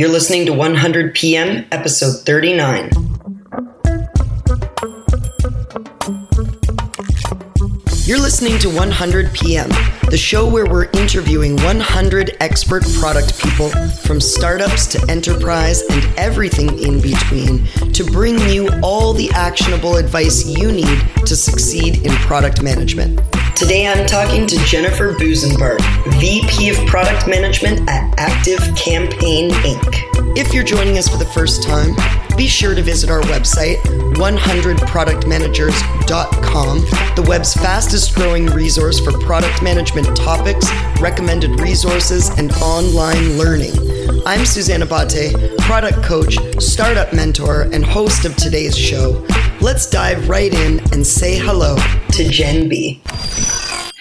You're listening to 100 PM, episode 39. You're listening to 100 PM, the show where we're interviewing 100 expert product people from startups to enterprise and everything in between to bring you all the actionable advice you need to succeed in product management. Today I'm talking to Jennifer Busenbark, VP of Product Management at Active Campaign Inc. If you're joining us for the first time, be sure to visit our website, 100productmanagers.com, the web's fastest growing resource for product management topics, recommended resources, and online learning. I'm Suzanne Abate, product coach, startup mentor, and host of today's show. Let's dive right in and say hello to Jen B.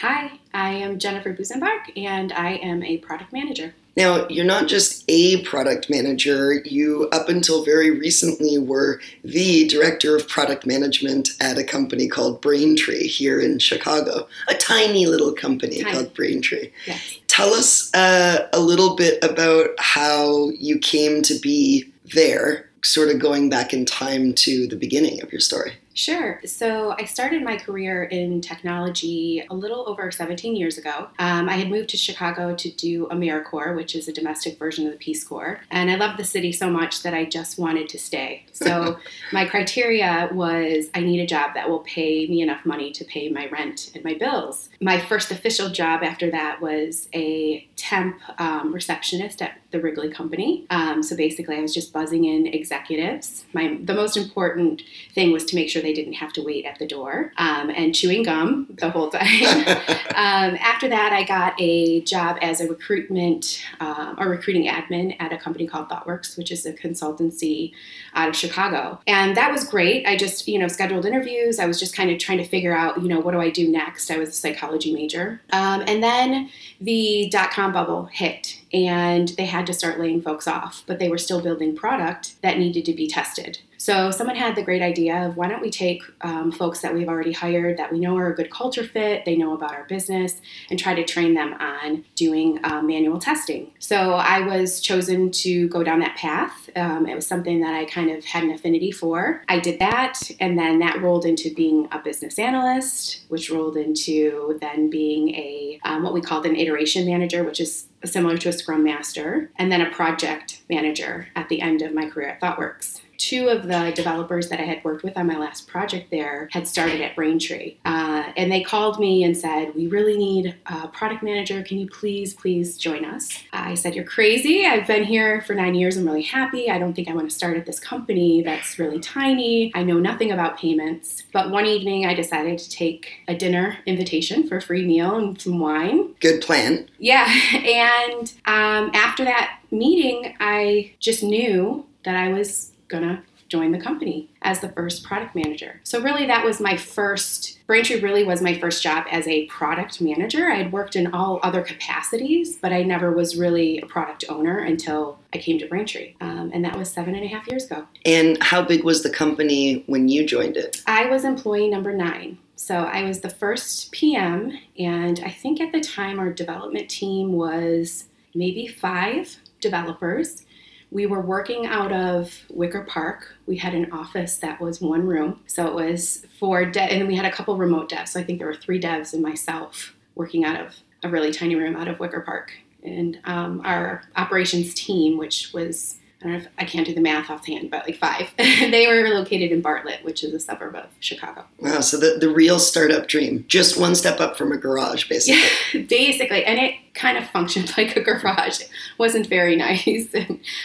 Hi, I am Jennifer Busenbark, and I am a product manager. Now, you're not just a product manager, you, up until very recently, were the director of product management at a company called Braintree here in Chicago, a tiny little company Tiny. called Braintree. Yes. Tell us uh, a little bit about how you came to be there, sort of going back in time to the beginning of your story. Sure. So I started my career in technology a little over 17 years ago. Um, I had moved to Chicago to do AmeriCorps, which is a domestic version of the Peace Corps. And I loved the city so much that I just wanted to stay. So my criteria was I need a job that will pay me enough money to pay my rent and my bills. My first official job after that was a temp um, receptionist at the Wrigley Company. Um, so basically, I was just buzzing in executives. My the most important thing was to make sure they didn't have to wait at the door um, and chewing gum the whole time. um, after that, I got a job as a recruitment um, or recruiting admin at a company called ThoughtWorks, which is a consultancy out of Chicago, and that was great. I just you know scheduled interviews. I was just kind of trying to figure out you know what do I do next. I was a psychology major, um, and then the dot com bubble hit and they had to start laying folks off, but they were still building product that needed to be tested. So someone had the great idea of why don't we take um, folks that we've already hired that we know are a good culture fit, they know about our business, and try to train them on doing um, manual testing. So I was chosen to go down that path. Um, it was something that I kind of had an affinity for. I did that, and then that rolled into being a business analyst, which rolled into then being a um, what we called an iteration manager, which is similar to a scrum master, and then a project manager at the end of my career at ThoughtWorks two of the developers that I had worked with on my last project there had started at Braintree. Uh, and they called me and said, We really need a product manager. Can you please, please join us? I said, You're crazy. I've been here for nine years. I'm really happy. I don't think I want to start at this company that's really tiny. I know nothing about payments. But one evening, I decided to take a dinner invitation for a free meal and some wine. Good plan. Yeah. And um, after that meeting, I just knew that I was gonna join the company as the first product manager. So really that was my first Braintree really was my first job as a product manager. I had worked in all other capacities, but I never was really a product owner until I came to Braintree. Um, and that was seven and a half years ago. And how big was the company when you joined it? I was employee number nine. So I was the first PM, and I think at the time our development team was maybe five developers. We were working out of Wicker Park. We had an office that was one room. So it was for dev, and we had a couple remote devs. So I think there were three devs and myself working out of a really tiny room out of Wicker Park. And um, our operations team, which was I don't know if I can't do the math offhand, but like five. they were located in Bartlett, which is a suburb of Chicago. Wow, so the, the real startup dream, just one step up from a garage, basically. Yeah, basically, and it kind of functioned like a garage. It wasn't very nice,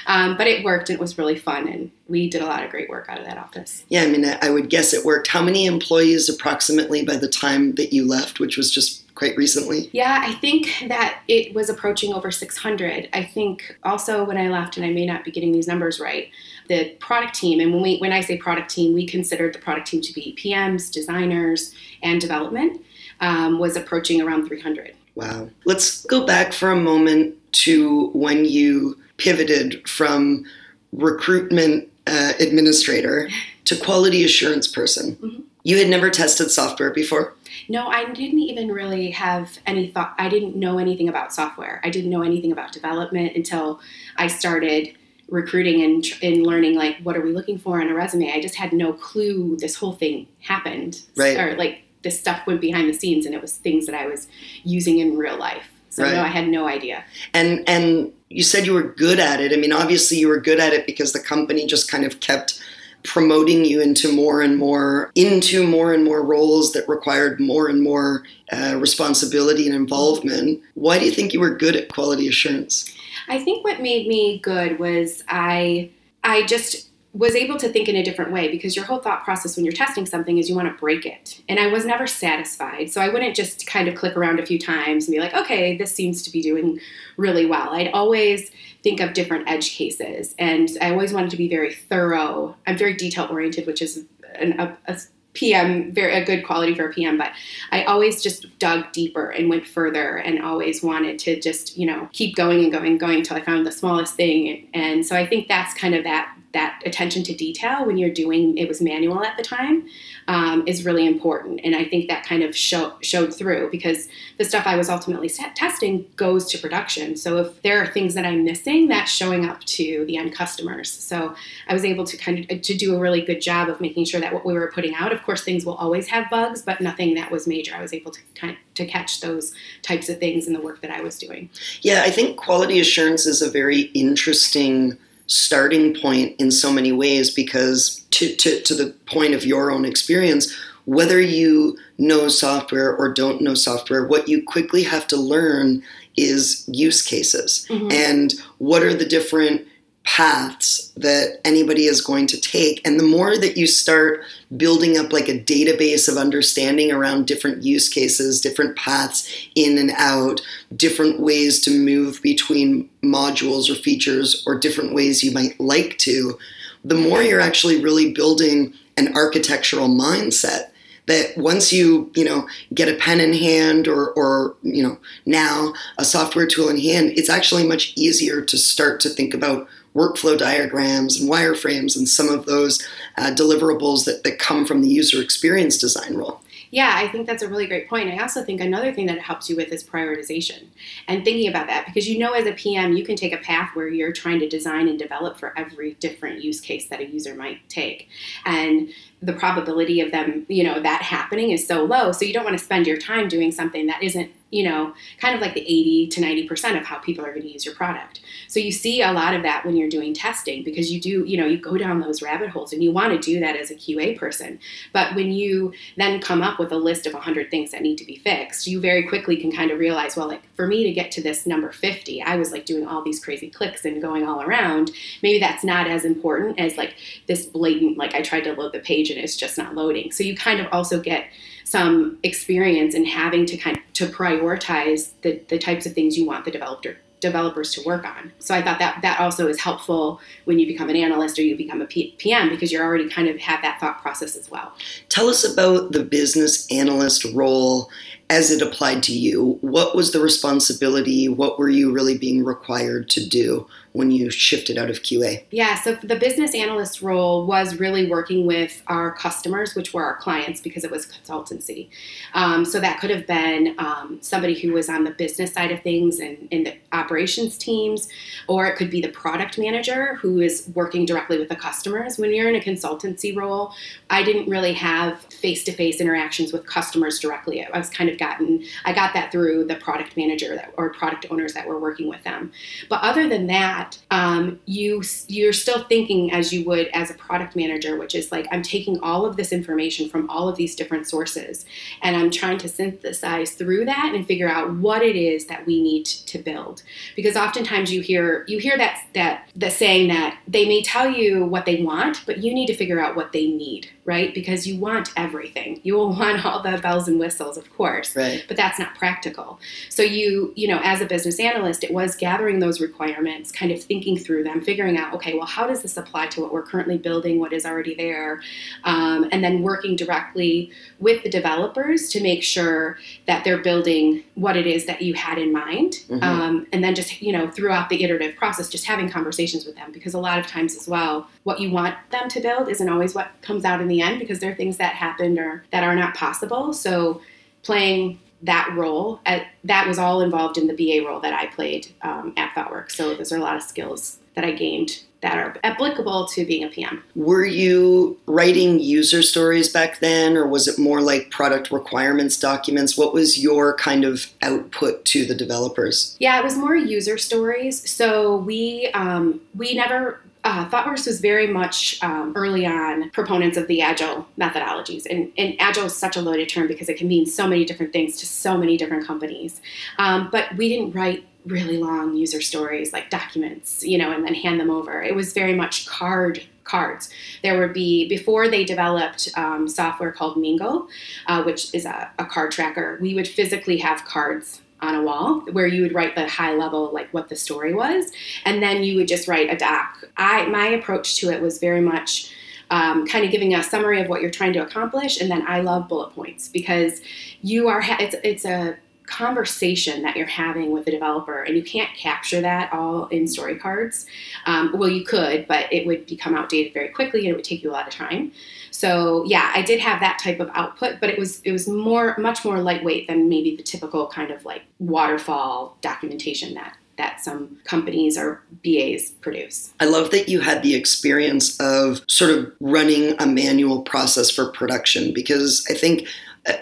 um, but it worked. And it was really fun, and we did a lot of great work out of that office. Yeah, I mean, I I would guess it worked. How many employees approximately by the time that you left, which was just quite recently? Yeah, I think that it was approaching over 600. I think also when I left, and I may not be getting these numbers right, the product team, and when we when I say product team, we considered the product team to be PMs, designers, and development, um, was approaching around 300. Wow. Let's go back for a moment to when you pivoted from recruitment uh, administrator to quality assurance person. Mhm. You had never tested software before? No, I didn't even really have any thought. I didn't know anything about software. I didn't know anything about development until I started recruiting and, and learning like what are we looking for in a resume i just had no clue this whole thing happened right. or like this stuff went behind the scenes and it was things that i was using in real life so Right. no i had no idea And and you said you were good at it. I mean, obviously you were good at it because the company just kind of kept promoting you into more and more into more and more roles that required more and more uh, responsibility and involvement. Why do you think you were good at quality assurance? I think what made me good was I I just was able to think in a different way because your whole thought process when you're testing something is you want to break it. And I was never satisfied. So I wouldn't just kind of click around a few times and be like, okay, this seems to be doing really well. I'd always think of different edge cases and I always wanted to be very thorough. I'm very detail oriented, which is an, a, a PM, very a good quality for a PM, but I always just dug deeper and went further and always wanted to just, you know, keep going and going and going until I found the smallest thing. And so I think that's kind of that that attention to detail when you're doing it was manual at the time um, is really important. And I think that kind of show, showed through because the stuff I was ultimately testing goes to production. So if there are things that I'm missing, that's showing up to the end customers. So I was able to kind of to do a really good job of making sure that what we were putting out, of course, things will always have bugs, but nothing that was major. I was able to kind of to catch those types of things in the work that I was doing. Yeah, I think quality assurance is a very interesting starting point in so many ways because to, to, to the point of your own experience, whether you know software or don't know software, what you quickly have to learn is use cases Mhm. and what are the different paths that anybody is going to take. And the more that you start building up like a database of understanding around different use cases, different paths in and out, different ways to move between modules or features, or different ways you might like to, the more you're actually really building an architectural mindset that once you you know get a pen in hand or or you know now a software tool in hand it's actually much easier to start to think about workflow diagrams and wireframes and some of those uh, deliverables that, that come from the user experience design role Yeah, I think that's a really great point. I also think another thing that it helps you with is prioritization and thinking about that because you know, as a PM, you can take a path where you're trying to design and develop for every different use case that a user might take. And the probability of them, you know, that happening is so low. So you don't want to spend your time doing something that isn't, you know, kind of like the 80 to 90% of how people are going to use your product. So you see a lot of that when you're doing testing because you do, you know, you go down those rabbit holes and you want to do that as a QA person. But when you then come up with a list of 100 things that need to be fixed, you very quickly can kind of realize, well, like for me to get to this number 50, I was like doing all these crazy clicks and going all around. Maybe that's not as important as like this blatant, like I tried to load the page and it's just not loading. So you kind of also get some experience in having to kind of to prioritize the, the types of things you want the developer developers to work on. So I thought that that also is helpful when you become an analyst or you become a PM because you're already kind of have that thought process as well. Tell us about the business analyst role as it applied to you. What was the responsibility? What were you really being required to do when you shifted out of QA? Yeah, so the business analyst role was really working with our customers, which were our clients because it was consultancy. Um, so that could have been um, somebody who was on the business side of things and in the operations teams, or it could be the product manager who is working directly with the customers. When you're in a consultancy role, I didn't really have face to face interactions with customers directly. I was kind of gotten, I got that through the product manager that, or product owners that were working with them. But other than that, um, you you're still thinking as you would as a product manager, which is like I'm taking all of this information from all of these different sources, and I'm trying to synthesize through that and figure out what it is that we need to build. Because oftentimes you hear you hear that that the saying that they may tell you what they want, but you need to figure out what they need, right? Because you want everything. You will want all the bells and whistles, of course Right. but that's not practical. So you, you know, as a business analyst, it was gathering those requirements, kind of thinking through them, figuring out, okay, well, how does this apply to what we're currently building, what is already there, um, and then working directly with the developers to make sure that they're building what it is that you had in mind, Mhm. um, and then just, you know, throughout the iterative process, just having conversations with them because a lot of times as well, what you want them to build isn't always what comes out in the end because there are things that happened or that are not possible. So playing that role at, that was all involved in the BA role that I played um, at ThoughtWorks. So those are a lot of skills that I gained that are applicable to being a PM. Were you writing user stories back then, or was it more like product requirements documents? What was your kind of output to the developers? Yeah, it was more user stories. So we um, we never uh, ThoughtWorks was very much um, early on proponents of the agile methodologies. And, and, agile is such a loaded term because it can mean so many different things to so many different companies. Um, but we didn't write really long user stories like documents, you know, and then hand them over. It was very much card cards. There would be, before they developed um, software called Mingle, uh, which is a, a card tracker, we would physically have cards on a wall where you would write the high level like what the story was. And then you would just write a doc. I my approach to it was very much um, kind of giving a summary of what you're trying to accomplish and then i love bullet points because you are ha- it's, it's a conversation that you're having with the developer and you can't capture that all in story cards. Um, well you could but it would become outdated very quickly and it would take you a lot of time so yeah i did have that type of output but it was it was more much more lightweight than maybe the typical kind of like waterfall documentation that that some companies or BAs produce. I love that you had the experience of sort of running a manual process for production because I think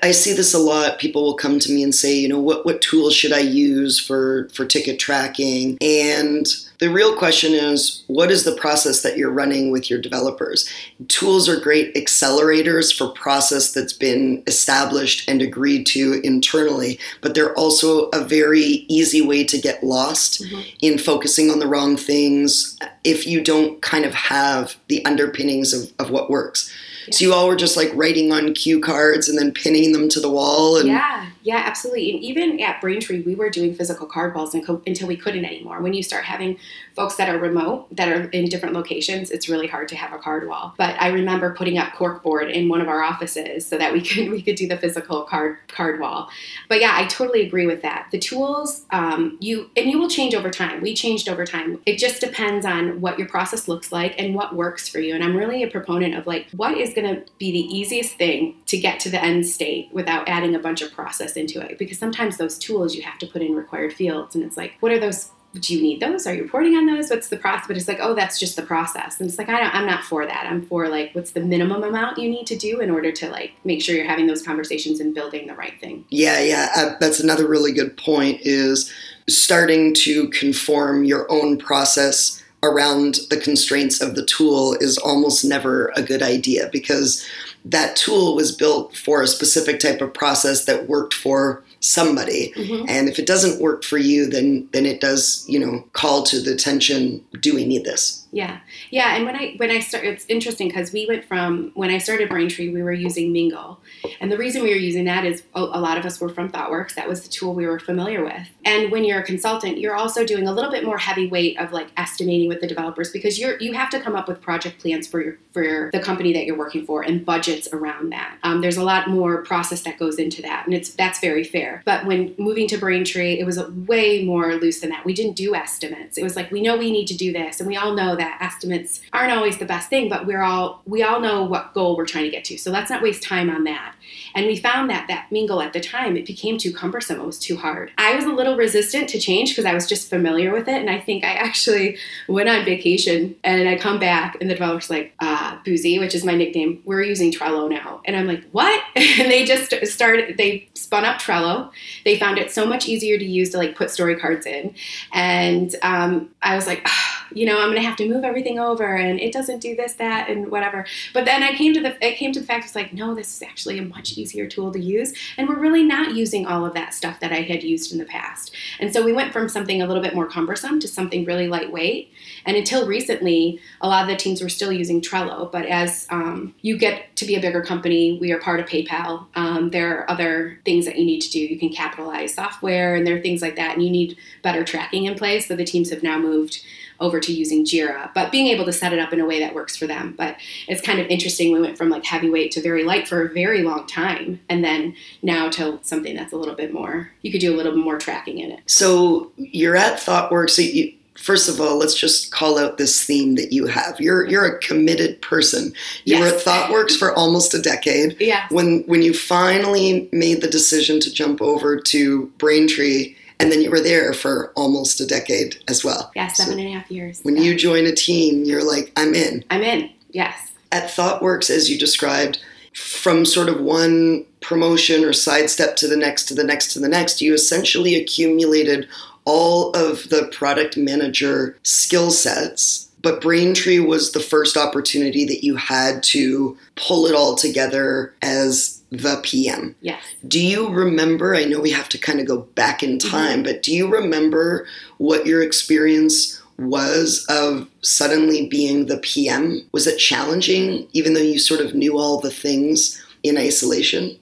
I see this a lot. People will come to me and say, you know, what what tools should I use for for ticket tracking? And the real question is, what is the process that you're running with your developers? Tools are great accelerators for process that's been established and agreed to internally, but they're also a very easy way to get lost mm-hmm. in focusing on the wrong things if you don't kind of have the underpinnings of, of what works. Yeah. So you all were just like writing on cue cards and then pinning them to the wall. And yeah, yeah, absolutely. And even at Braintree, we were doing physical card walls until we couldn't anymore. When you start having folks that are remote, that are in different locations, it's really hard to have a card wall. But I remember putting up corkboard in one of our offices so that we could we could do the physical card card wall. But yeah, I totally agree with that. The tools, um, you and you will change over time. We changed over time. It just depends on what your process looks like and what works for you. And I'm really a proponent of like what is going to be the easiest thing to get to the end state without adding a bunch of process into it. Because sometimes those tools you have to put in required fields, and it's like, what are those? Do you need those? Are you reporting on those? What's the process? But it's like, oh, that's just the process, and it's like, I don't, I'm not for that. I'm for like, what's the minimum amount you need to do in order to like make sure you're having those conversations and building the right thing. Yeah, yeah, uh, that's another really good point. Is starting to conform your own process around the constraints of the tool is almost never a good idea because that tool was built for a specific type of process that worked for somebody mm-hmm. and if it doesn't work for you then then it does you know call to the attention do we need this yeah, yeah. And when I when I started, it's interesting because we went from when I started Braintree, we were using Mingle, and the reason we were using that is a, lot of us were from ThoughtWorks. That was the tool we were familiar with. And when you're a consultant, you're also doing a little bit more heavy weight of like estimating with the developers because you're you have to come up with project plans for your for your, the company that you're working for and budgets around that. Um, there's a lot more process that goes into that, and it's that's very fair. But when moving to Braintree, it was way more loose than that. We didn't do estimates. It was like we know we need to do this, and we all know that that estimates aren't always the best thing, but we're all we all know what goal we're trying to get to. So let's not waste time on that. And we found that that mingle at the time it became too cumbersome. It was too hard. I was a little resistant to change because I was just familiar with it. And I think I actually went on vacation and I come back and the developer's like, uh, Boozy, which is my nickname, we're using Trello now. And I'm like, what? And they just started, they spun up Trello. They found it so much easier to use to like put story cards in. And um, I was like, oh, you know, I'm going to have to move everything over and it doesn't do this, that, and whatever. But then I came to the, I came to the fact it's like, no, this is actually a much easier tool to use. And we're really not using all of that stuff that I had used in the past. And so we went from something a little bit more cumbersome to something really lightweight. And until recently, a lot of the teams were still using Trello. But as um, you get to be a bigger company, we are part of PayPal. Um, there are other things that you need to do. You can capitalize software and there are things like that. And you need better tracking in place. So the teams have now moved over to using Jira, but being able to set it up in a way that works for them. But it's kind of interesting. We went from like heavyweight to very light for a very long time, and then now to something that's a little bit more. You could do a little bit more tracking in it. So you're at ThoughtWorks. So you, first of all, let's just call out this theme that you have. You're you're a committed person. You yes. were at ThoughtWorks for almost a decade. Yeah. When when you finally made the decision to jump over to Braintree And then you were there for almost a decade as well. Yeah, seven So and a half years. when Yeah. you join a team, you're like, I'm in. I'm in. Yes. At ThoughtWorks, as you described, from sort of one promotion or sidestep to the next, to the next, to the next, you essentially accumulated all of the product manager skill sets. But Braintree was the first opportunity that you had to pull it all together as the PM. Yes. Do you remember? I know we have to kind of go back in mm-hmm. time, but do you remember what your experience was of suddenly being the PM? Was it challenging, even though you sort of knew all the things in isolation?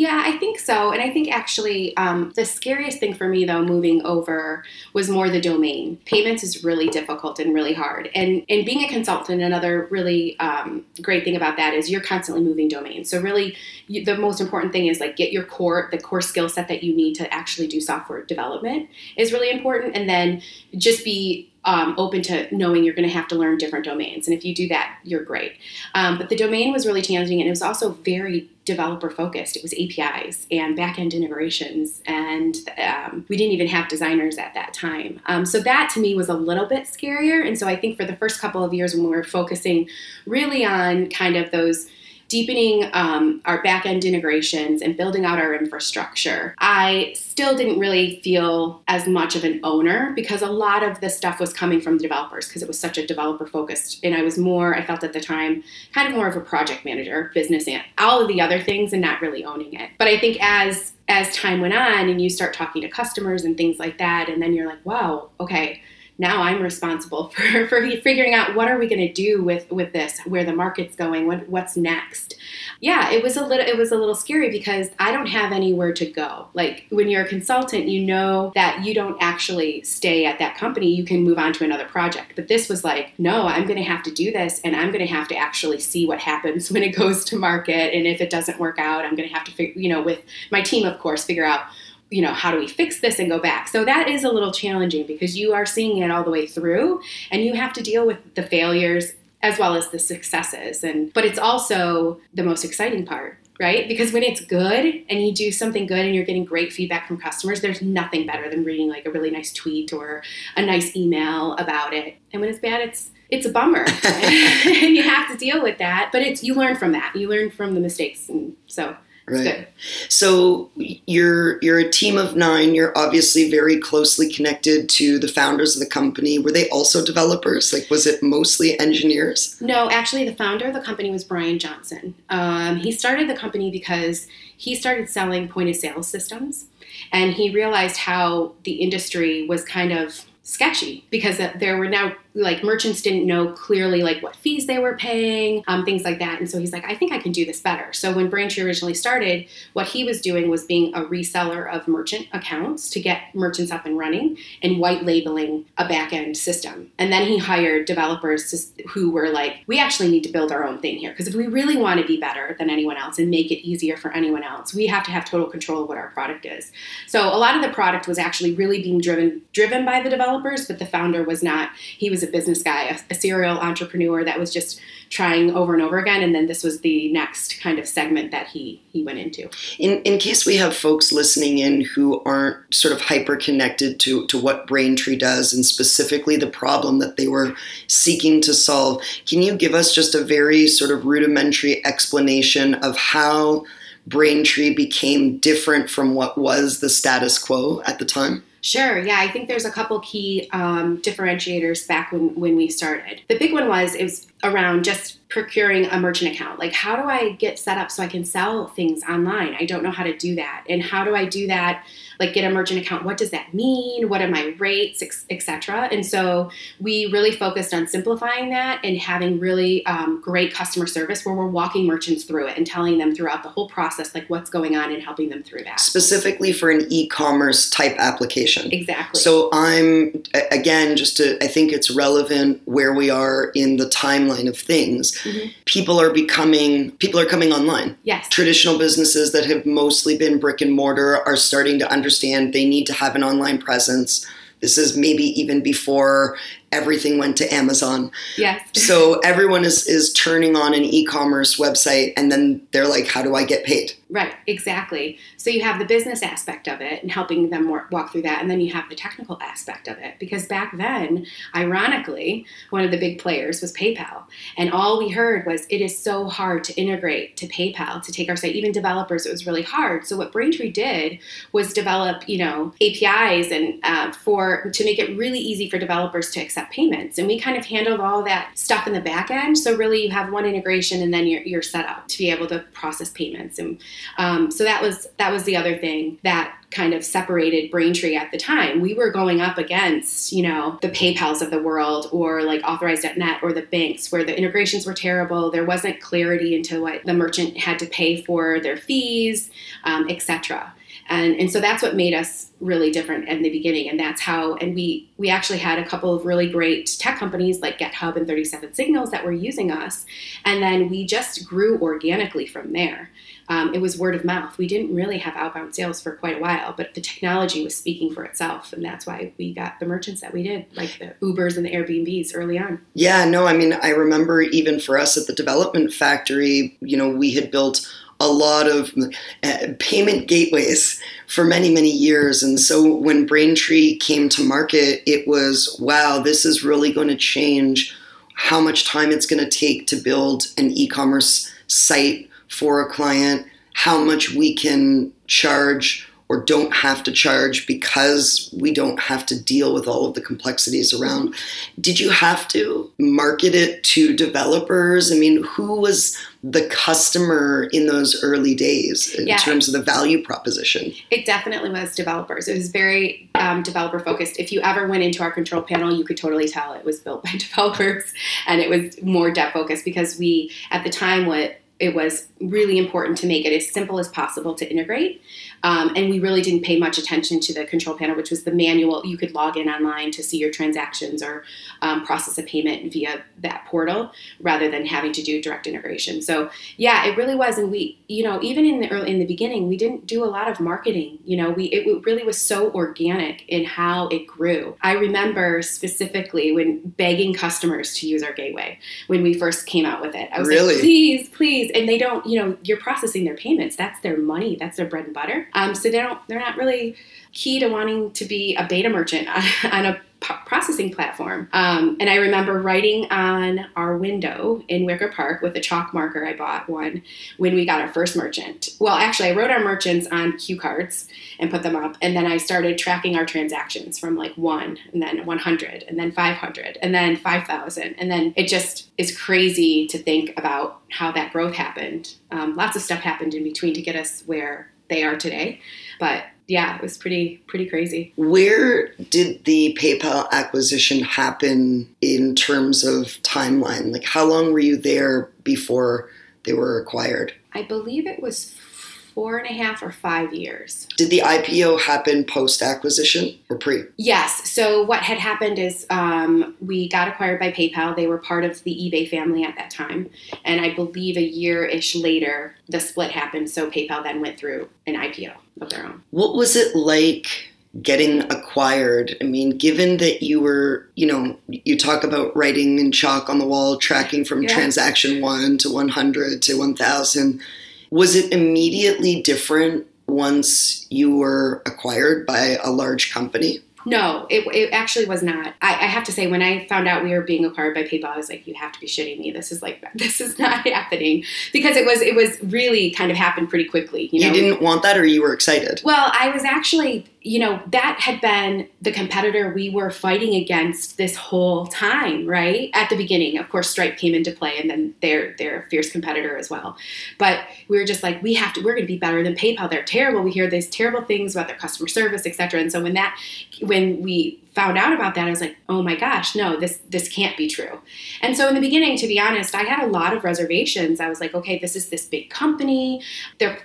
Yeah, I think so. And I think actually um, the scariest thing for me, though, moving over was more the domain. Payments is really difficult and really hard. And, and being a consultant, another really um, great thing about that is you're constantly moving domains. So, really, you, the most important thing is like get your core, the core skill set that you need to actually do software development is really important. And then just be um, open to knowing you're going to have to learn different domains. And if you do that, you're great. Um, but the domain was really challenging and it was also very developer focused. It was APIs and backend integrations, and um, we didn't even have designers at that time. Um, so that to me was a little bit scarier. And so I think for the first couple of years when we were focusing really on kind of those deepening um, our back end integrations and building out our infrastructure, I still didn't really feel as much of an owner because a lot of the stuff was coming from the developers because it was such a developer focused. And I was more, I felt at the time, kind of more of a project manager, business, and all of the other things and not really owning it. But I think as as time went on and you start talking to customers and things like that, and then you're like, wow, okay, now I'm responsible for, for figuring out what are we going to do with with this, where the market's going, what what's next. Yeah, it was a little it was a little scary because I don't have anywhere to go. Like when you're a consultant, you know that you don't actually stay at that company. You can move on to another project. But this was like, no, I'm going to have to do this, and I'm going to have to actually see what happens when it goes to market. And if it doesn't work out, I'm going to have to, fig- you know, with my team, of course, figure out you know, how do we fix this and go back? So that is a little challenging because you are seeing it all the way through and you have to deal with the failures as well as the successes. And but it's also the most exciting part, right? Because when it's good and you do something good and you're getting great feedback from customers, there's nothing better than reading like a really nice tweet or a nice email about it. And when it's bad, it's it's a bummer. and you have to deal with that, but it's you learn from that. You learn from the mistakes and so Right. So you're you're a team of nine. You're obviously very closely connected to the founders of the company. Were they also developers? Like, was it mostly engineers? No, actually, the founder of the company was Bryan Johnson. Um, he started the company because he started selling point of sale systems, and he realized how the industry was kind of sketchy because there were now like merchants didn't know clearly like what fees they were paying um, things like that. And so he's like i think i can do this better. So when braintree originally started what he was doing was being a reseller of merchant accounts to get merchants up and running and white labeling a back end system. And then he hired developers to, who were like we actually need to build our own thing here because if we really want to be better than anyone else and make it easier for anyone else we have to have total control of what our product is. So a lot of the product was actually really being driven driven by the developers but the founder was not he was a business guy a, a serial entrepreneur that was just trying over and over again and then this was the next kind of segment that he he went into In in case we have folks listening in who aren't sort of hyper connected to to what Braintree does and specifically the problem that they were seeking to solve, can you give us just a very sort of rudimentary explanation of how Braintree became different from what was the status quo at the time? Sure. Yeah, I think there's a couple key um, differentiators back when when we started. The big one was it was around just procuring a merchant account. Like, how do I get set up so I can sell things online? I don't know how to do that, and how do I do that? Like, get a merchant account. What does that mean? What are my rates, etc. And so we really focused on simplifying that and having really um, great customer service where we're walking merchants through it and telling them throughout the whole process like what's going on and helping them through that. Specifically for an e-commerce type application. Exactly. So I'm again just to I think it's relevant where we are in the timeline of things. Mhm. People are becoming people are coming online. yes. Traditional businesses that have mostly been brick and mortar are starting to understand they need to have an online presence. This is maybe even before everything went to Amazon. Yes. So everyone is is turning on an e-commerce website and then they're like how do I get paid? Right, exactly. So you have the business aspect of it and helping them walk through that, and then you have the technical aspect of it. Because back then, ironically, one of the big players was PayPal, and all we heard was it is so hard to integrate to PayPal to take our site. Even developers, it was really hard. So what Braintree did was develop, you know, APIs and uh, for to make it really easy for developers to accept payments, and we kind of handled all that stuff in the back end. So really, you have one integration, and then you're, you're set up to be able to process payments and um, so that was that was the other thing that kind of separated Braintree at the time. We were going up against, you know, the PayPal's of the world or like authorized.net or the banks where the integrations were terrible. There wasn't clarity into what the merchant had to pay for their fees, um, etc. And, and so that's what made us really different in the beginning and that's how and we we actually had a couple of really great tech companies like github and 37 signals that were using us and then we just grew organically from there um, it was word of mouth. We didn't really have outbound sales for quite a while, but the technology was speaking for itself, and that's why we got the merchants that we did, like the Ubers and the Airbnbs early on. Yeah, no, I mean, I remember even for us at the development factory, you know, we had built a lot of uh, payment gateways for many, many years. And so when Braintree came to market, it was wow, this is really going to change how much time it's going to take to build an e commerce site for a client, how much we can charge or don't have to charge because we don't have to deal with all of the complexities around. Did you have to market it to developers? I mean, who was the customer in those early days in yeah, terms of the value proposition? It definitely was developers. It was very um, developer focused. If you ever went into our control panel, you could totally tell it was built by developers and it was more dev focused because we, at the time, what it was really important to make it as simple as possible to integrate. Um, and we really didn't pay much attention to the control panel, which was the manual. You could log in online to see your transactions or um, process a payment via that portal rather than having to do direct integration. So yeah, it really was. And we, you know, even in the early, in the beginning, we didn't do a lot of marketing. You know, we it really was so organic in how it grew. I remember specifically when begging customers to use our gateway when we first came out with it. I was really? like, please, please, and they don't. You know, you're processing their payments. That's their money. That's their bread and butter. Um, so they don't. They're not really key to wanting to be a beta merchant on a processing platform. Um, and I remember writing on our window in Wicker Park with a chalk marker. I bought one when we got our first merchant. Well, actually, I wrote our merchants on cue cards and put them up. And then I started tracking our transactions from like one, and then 100, and then 500, and then 5,000. And then it just is crazy to think about how that growth happened. Um, lots of stuff happened in between to get us where they are today. But yeah, it was pretty pretty crazy. Where did the PayPal acquisition happen in terms of timeline? Like how long were you there before they were acquired? I believe it was four and a half or five years. Did the IPO happen post acquisition or pre? Yes. So what had happened is um, we got acquired by PayPal. They were part of the eBay family at that time, and I believe a year ish later the split happened. So PayPal then went through an IPO of their own. What was it like? getting acquired i mean given that you were you know you talk about writing in chalk on the wall tracking from yeah. transaction 1 to 100 to 1000 was it immediately different once you were acquired by a large company? No, it, it actually was not. I, I, have to say, when I found out we were being acquired by PayPal, I was like, "You have to be shitting me! This is like, this is not happening." Because it was, it was really kind of happened pretty quickly. You, know? you didn't want that, or you were excited? Well, I was actually you know, that had been the competitor we were fighting against this whole time, right? At the beginning, of course, Stripe came into play, and then they're they're a fierce competitor as well. But we were just like, we have to, we're going to be better than PayPal. They're terrible. We hear these terrible things about their customer service, etc. And so when that, when we found out about that, I was like, oh my gosh, no, this this can't be true. And so in the beginning, to be honest, I had a lot of reservations. I was like, okay, this is this big company. They're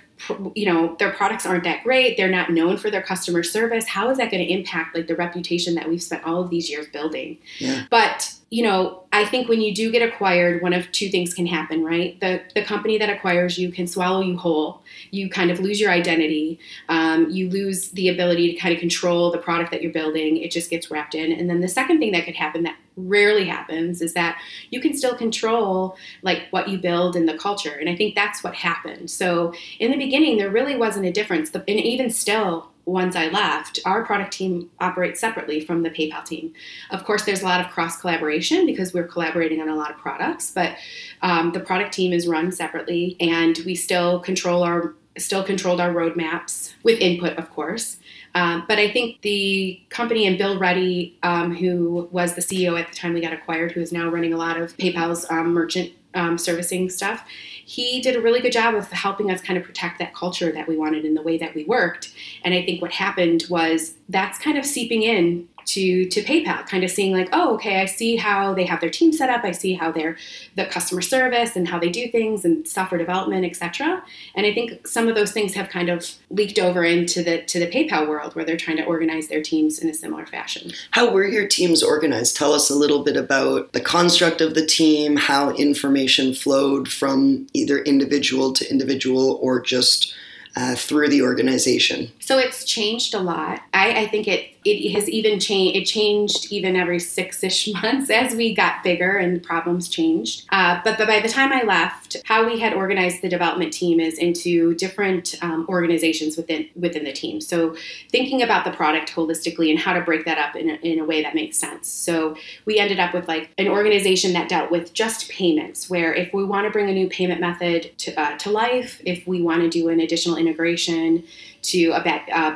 you know their products aren't that great they're not known for their customer service how is that going to impact like the reputation that we've spent all of these years building yeah. but you know, I think when you do get acquired, one of two things can happen, right? The the company that acquires you can swallow you whole. You kind of lose your identity. Um, you lose the ability to kind of control the product that you're building. It just gets wrapped in. And then the second thing that could happen that rarely happens is that you can still control like what you build and the culture. And I think that's what happened. So in the beginning, there really wasn't a difference. And even still, once I left, our product team operates separately from the PayPal team. Of course, there's a lot of cross collaboration because we're collaborating on a lot of products, but um, the product team is run separately, and we still control our still controlled our roadmaps with input, of course. Um, but I think the company and Bill Ready, um, who was the CEO at the time we got acquired, who is now running a lot of PayPal's um, merchant um, servicing stuff, he did a really good job of helping us kind of protect that culture that we wanted in the way that we worked. And I think what happened was that's kind of seeping in to to PayPal, kind of seeing like, oh, okay, I see how they have their team set up. I see how they're the customer service and how they do things and software development, etc. And I think some of those things have kind of leaked over into the to the PayPal world where they're trying to organize their teams in a similar fashion. How were your teams organized? Tell us a little bit about the construct of the team, how information flowed from either individual to individual or just uh, through the organization? So it's changed a lot. I, I think it it has even changed. It changed even every six-ish months as we got bigger and problems changed. Uh, but, but by the time I left, how we had organized the development team is into different um, organizations within within the team. So thinking about the product holistically and how to break that up in a, in a way that makes sense. So we ended up with like an organization that dealt with just payments, where if we want to bring a new payment method to, uh, to life, if we want to do an additional integration to a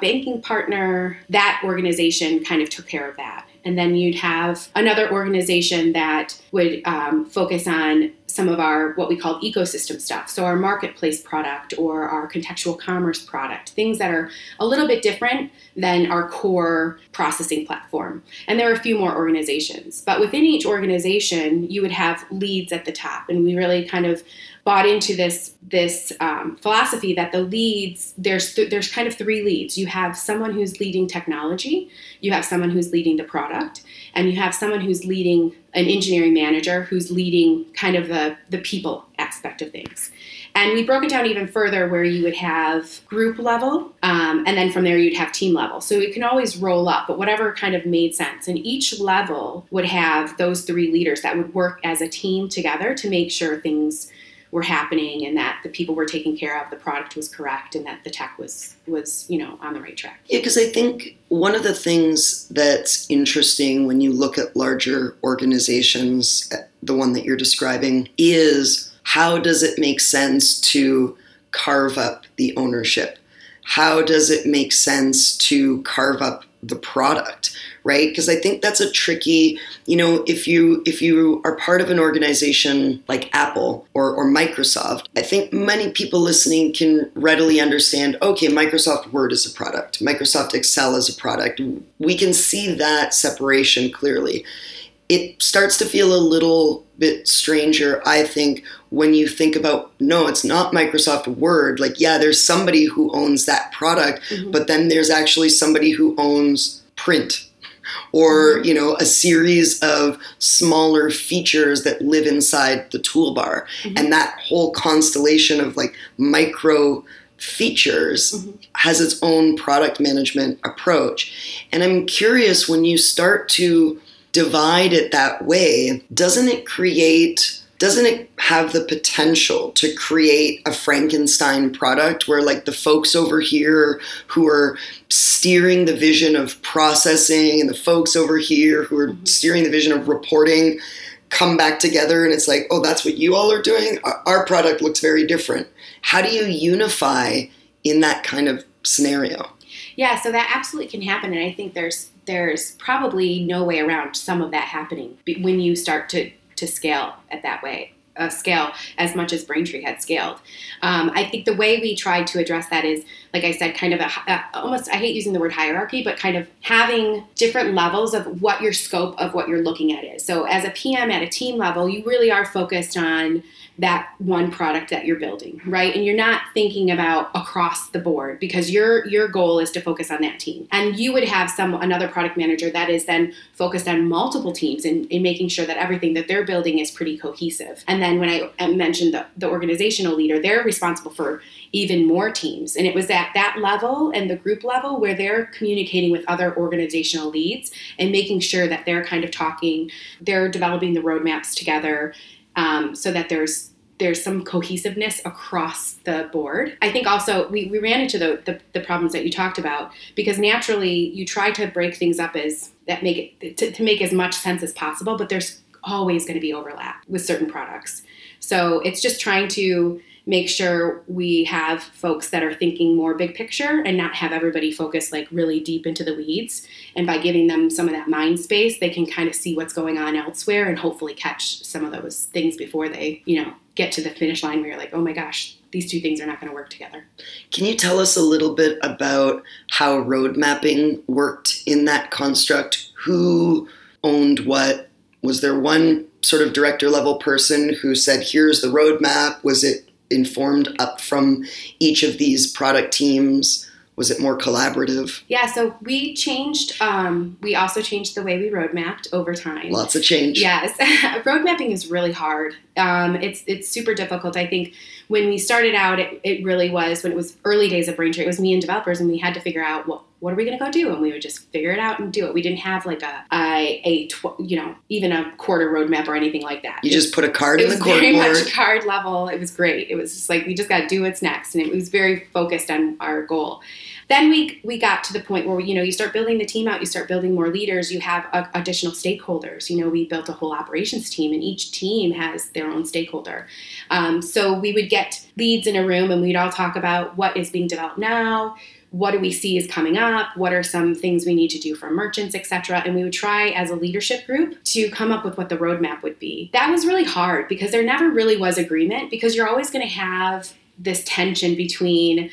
banking partner, that organization kind of took care of that. And then you'd have another organization that would um, focus on some of our what we call ecosystem stuff. So our marketplace product or our contextual commerce product, things that are a little bit different than our core processing platform. And there are a few more organizations, but within each organization, you would have leads at the top, and we really kind of bought into this this um, philosophy that the leads there's th- there's kind of three leads. You have someone who's leading technology, you have someone who's leading the product, and you have someone who's leading an engineering manager who's leading kind of the the people aspect of things. And we broke it down even further where you would have group level, um, and then from there you'd have team level. So it can always roll up, but whatever kind of made sense. And each level would have those three leaders that would work as a team together to make sure things were happening and that the people were taken care of, the product was correct, and that the tech was was you know on the right track. Yeah, because I think one of the things that's interesting when you look at larger organizations, uh, the one that you're describing, is how does it make sense to carve up the ownership? How does it make sense to carve up the product? right because i think that's a tricky you know if you if you are part of an organization like apple or, or microsoft i think many people listening can readily understand okay microsoft word is a product microsoft excel is a product we can see that separation clearly it starts to feel a little bit stranger, I think, when you think about no, it's not Microsoft Word. Like, yeah, there's somebody who owns that product, mm-hmm. but then there's actually somebody who owns print or you know a series of smaller features that live inside the toolbar mm-hmm. and that whole constellation of like micro features mm-hmm. has its own product management approach and i'm curious when you start to divide it that way doesn't it create doesn't it have the potential to create a Frankenstein product where, like, the folks over here who are steering the vision of processing and the folks over here who are mm-hmm. steering the vision of reporting come back together and it's like, oh, that's what you all are doing? Our product looks very different. How do you unify in that kind of scenario? Yeah, so that absolutely can happen, and I think there's there's probably no way around some of that happening when you start to to scale at that way. uh, scale as much as Braintree had scaled. Um, I think the way we tried to address that is, like I said, kind of a, a, uh, almost, I hate using the word hierarchy, but kind of having different levels of what your scope of what you're looking at is. So as a PM at a team level, you really are focused on that one product that you're building, right? And you're not thinking about across the board because your your goal is to focus on that team. And you would have some another product manager that is then focused on multiple teams and, in making sure that everything that they're building is pretty cohesive. And then when I mentioned the, the organizational leader, they're responsible for even more teams. And it was at that level and the group level where they're communicating with other organizational leads and making sure that they're kind of talking, they're developing the roadmaps together um, so that there's there's some cohesiveness across the board. I think also we, we ran into the, the, the, problems that you talked about because naturally you try to break things up as that make it to, to make as much sense as possible, but there's always going to be overlap with certain products. So it's just trying to make sure we have folks that are thinking more big picture and not have everybody focus like really deep into the weeds. And by giving them some of that mind space, they can kind of see what's going on elsewhere and hopefully catch some of those things before they, you know, get to the finish line where you're like, oh my gosh, these two things are not going to work together. Can you tell us a little bit about how road mapping worked in that construct? Who owned what? Was there one sort of director level person who said, here's the roadmap? Was it informed up from each of these product teams? Was it more collaborative? Yeah, so we changed. Um, we also changed the way we road mapped over time. Lots of change. Yes, road mapping is really hard. Um, it's it's super difficult. I think when we started out, it, it really was when it was early days of Braintree. It was me and developers, and we had to figure out what what are we going to go do? And we would just figure it out and do it. We didn't have like a, a, a tw- you know, even a quarter roadmap or anything like that. You it, just put a card in the card very board. much card level. It was great. It was just like, we just got to do what's next. And it was very focused on our goal. Then we, we got to the point where, you know, you start building the team out, you start building more leaders, you have a, additional stakeholders. You know, we built a whole operations team and each team has their own stakeholder. Um, so we would get leads in a room and we'd all talk about what is being developed now, what do we see is coming up? What are some things we need to do for merchants etc and we would try as a leadership group to come up with what the roadmap would be. That was really hard because there never really was agreement because you're always going to have this tension between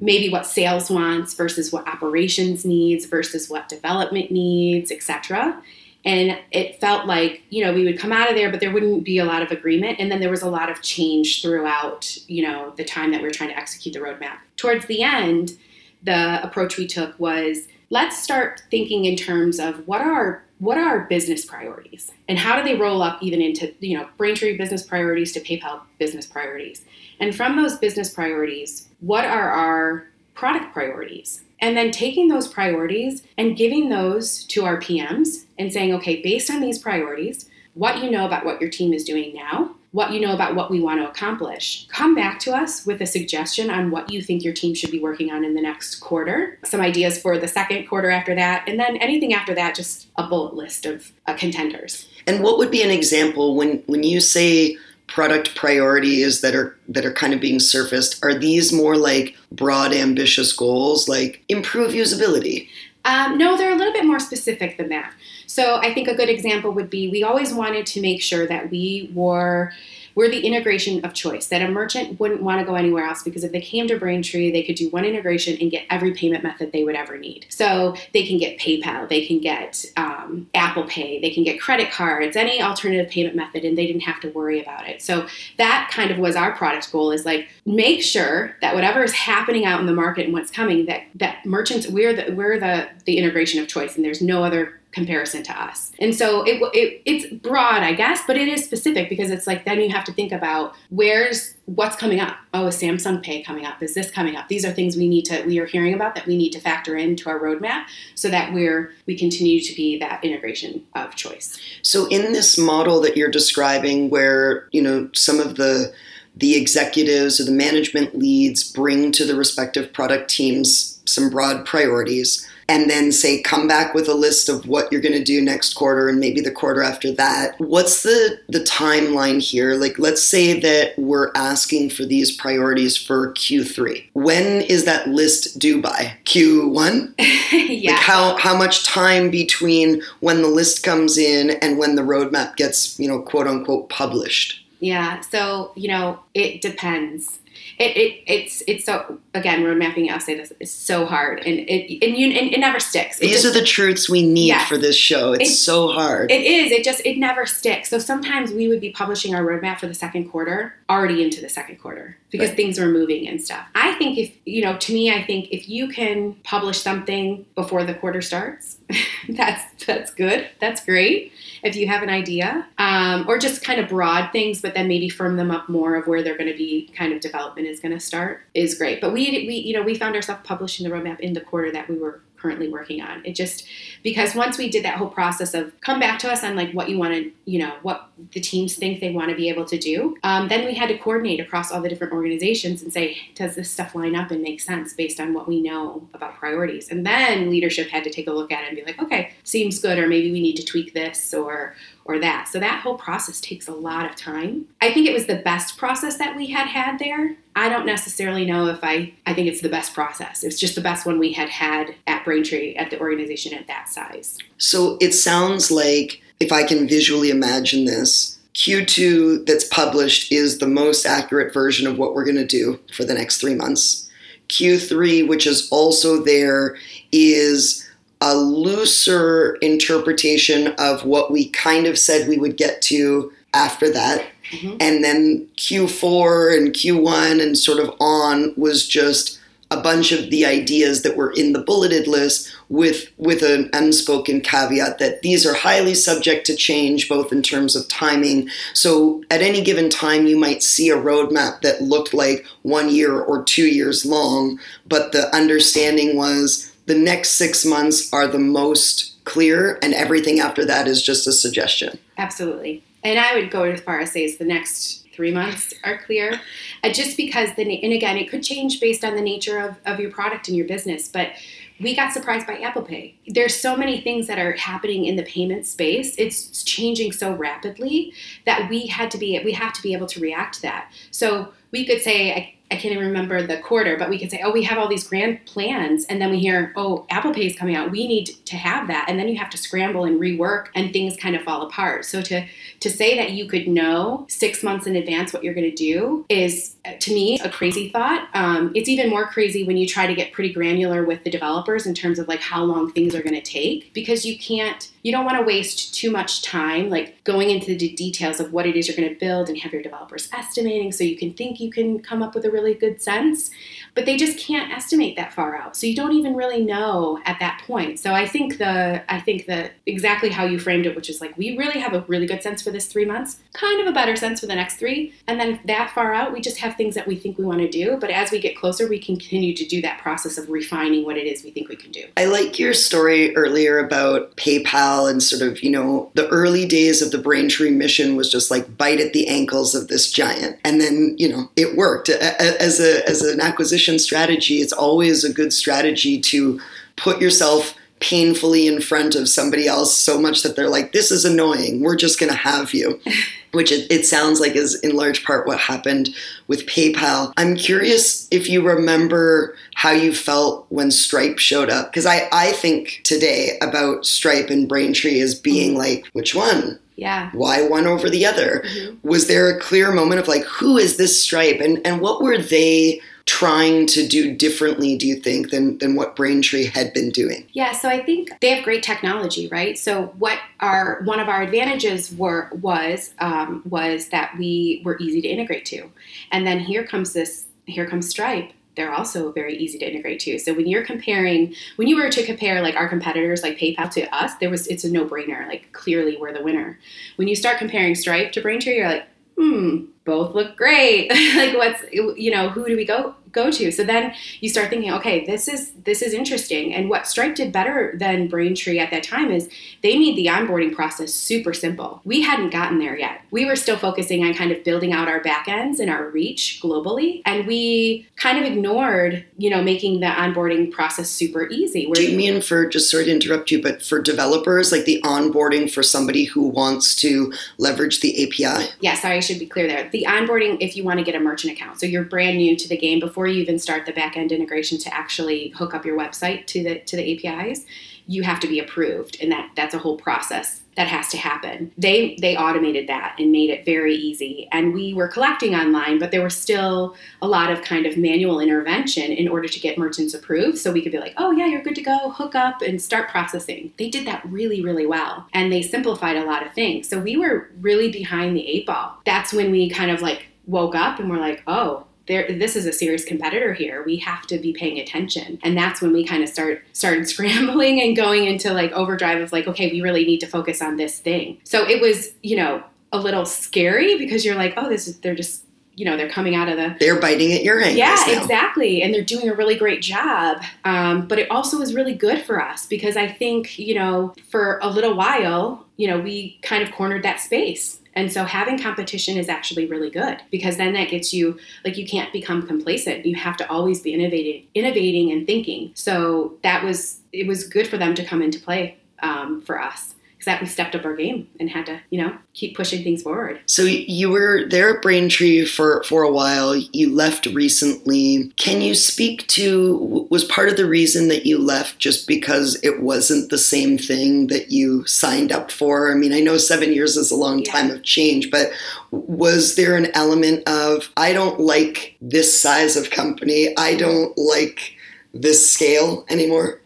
maybe what sales wants versus what operations needs versus what development needs etc and it felt like you know we would come out of there but there wouldn't be a lot of agreement. And then there was a lot of change throughout you know the time that we were trying to execute the roadmap. Towards the end the approach we took was let's start thinking in terms of what are what are our business priorities? And how do they roll up even into you know braintree business priorities to paypal business priorities? And from those business priorities what are our product priorities? And then taking those priorities and giving those to our pms and saying okay based on these priorities what you know about what your team is doing now what you know about what we want to accomplish. Come back to us with a suggestion on what you think your team should be working on in the next quarter, some ideas for the second quarter after that, and then anything after that, just a bullet list of uh, contenders. And what would be an example when when you say product priorities that are that are kind of being surfaced are these more like broad ambitious goals like improve usability um, no they're a little bit more specific than that so I think a good example would be we always wanted to make sure that we were we're the integration of choice that a merchant wouldn't want to go anywhere else because if they came to braintree they could do one integration and get every payment method they would ever need. So they can get paypal they can get um, apple pay they can get credit cards any alternative payment method and they didn't have to worry about it. So that kind of was our product goal is like make sure that whatever is happening out in the market and what's coming that that merchants we're the we're the the integration of choice and there's no other comparison to us. And so it, it, it's broad, I guess, but it is specific because it's like then you have to think about where's what's coming up. Oh, is Samsung Pay coming up? Is this coming up? These are things we need to we are hearing about that we need to factor into our roadmap so that we're we continue to be that integration of choice. So in this model that you're describing where, you know, some of the the executives or the management leads bring to the respective product teams some broad priorities and then say come back with a list of what you're going to do next quarter and maybe the quarter after that. What's the the timeline here? Like let's say that we're asking for these priorities for q3 when is that list due by? Q1 yeah like how how much time between when the list comes in and when the roadmap gets you know quote unquote published? Yeah. So, you know, it depends. It, it it's it's so again road mapping I'll say this is so hard and it and you and it never sticks. It These just- are the truths we need Yes. for this show. It's, It's- so hard. It is. It just it never sticks. So sometimes we would be publishing our roadmap for the second quarter already into the second quarter because Right. things were moving and stuff. I think if you know, to me, I think if you can publish something before the quarter starts, that's that's good. That's great. If you have an idea, um, or just kind of broad things, but then maybe firm them up more of where they're going to be, kind of development is going to start, is great. But we we you know we found ourselves publishing the roadmap in the quarter that we were currently working on. It just because once we did that whole process of come back to us on like what you want to you know what the teams think they want to be able to do um, then we had to coordinate across all the different organizations and say does this stuff line up and make sense based on what we know about priorities and then leadership had to take a look at it and be like okay seems good or maybe we need to tweak this or or that so that whole process takes a lot of time i think it was the best process that we had had there I don't necessarily know if I I think it's the best process. It's just the best one we had had at Braintree at the organization at that size. So it sounds like, if I can visually imagine this, Q2 that's published is the most accurate version of what we're going to do for the next three months. Q3, which is also there, is a looser interpretation of what we kind of said we would get to after that. Mhm. And then Q4 and Q1 and sort of on was just a bunch of the ideas that were in the bulleted list with with an unspoken caveat that these are highly subject to change both in terms of timing so at any given time you might see a roadmap that looked like one year or two years long but the understanding was the next six months are the most clear and everything after that is just a suggestion Absolutely. And I would go as far as say the next three months are clear, uh, just because the and again it could change based on the nature of, of your product and your business, but. We got surprised by Apple Pay. There's so many things that are happening in the payment space. It's changing so rapidly that we had to be we have to be able to react to that. So we could say I, can't even remember the quarter, but we could say, oh, we have all these grand plans, and then we hear, oh, Apple Pay is coming out. We need to have that, and then you have to scramble and rework, and things kind of fall apart. So to to say that you could know six months in advance what you're going to do is, uh, to me, a crazy thought. Um, it's even more crazy when you try to get pretty granular with the developers in terms of like how long things are going to take, because you can't, you don't want to waste too much time like going into the details of what it is you're going to build and have your developers estimating, so you can think you can come up with a really good sense, but they just can't estimate that far out. So you don't even really know at that point. So I think the, I think that exactly how you framed it, which is like we really have a really good sense for this three months, kind of a better sense for the next three. And then that far out, we just have things that we think we want to do. But as we get closer, we continue to do that process of refining what it is we think we can do. I like your story earlier about PayPal and sort of, you know, the early days of the Braintree mission was just like bite at the ankles of this giant. And then, you know, it worked. As a as an acquisition strategy, it's always a good strategy to put yourself painfully in front of somebody else so much that they're like, this is annoying. We're just going to have you. Which it, it sounds like is in large part what happened with PayPal. I'm curious if you remember how you felt when Stripe showed up. Because I, I think today about Stripe and Braintree as being like, which one? Yeah. Why one over the other? Mhm. Was there a clear moment of like, who is this Stripe? And, and what were they trying to do differently, do you think, than, than what Braintree had been doing? Yeah, so I think they have great technology, right? So what our one of our advantages were was um, was that we were easy to integrate to, and then here comes this here comes Stripe. They're also very easy to integrate to. So when you're comparing, when you were to compare like our competitors like PayPal to us, there was it's a no brainer. Like clearly we're the winner. When you start comparing Stripe to Braintree, you're like, hmm, both look great. like what's you know who do we go go to? So then you start thinking, okay, this is this is interesting. And what Stripe did better than Braintree at that time is they made the onboarding process super simple. We hadn't gotten there yet. We were still focusing on kind of building out our backends and our reach globally, and we kind of ignored, you know, making the onboarding process super easy. Do you mean for, just sorry to interrupt you, but for developers, like the onboarding for somebody who wants to leverage the API? yeah, sorry, I should be clear there. The onboarding, if you want to get a merchant account, so you're brand new to the game before before you even start the back end integration to actually hook up your website to the to the APIs, you have to be approved, and that that's a whole process that has to happen. They they automated that and made it very easy. And we were collecting online, but there was still a lot of kind of manual intervention in order to get merchants approved. So we could be like, oh yeah, you're good to go, hook up and start processing. They did that really, really well. And they simplified a lot of things. So we were really behind the eight ball. That's when we kind of like woke up and we're like, oh, there, this is a serious competitor here. We have to be paying attention. And that's when we kind of start started scrambling and going into like overdrive of like, okay, we really need to focus on this thing. So it was, you know, a little scary because you're like, oh, this is they're just you know they're coming out of the they're biting at your hand yeah exactly and they're doing a really great job um, but it also is really good for us because i think you know for a little while you know we kind of cornered that space and so having competition is actually really good because then that gets you like you can't become complacent. You have to always be innovating, innovating and thinking. So that was it was good for them to come into play um, for us that we stepped up our game and had to, you know, keep pushing things forward. So you were there at Braintree for for a while. You left recently. Can you speak to was part of the reason that you left just because it wasn't the same thing that you signed up for? I mean, I know 7 years is a long yeah. time of change, but was there an element of I don't like this size of company. I don't like this scale anymore?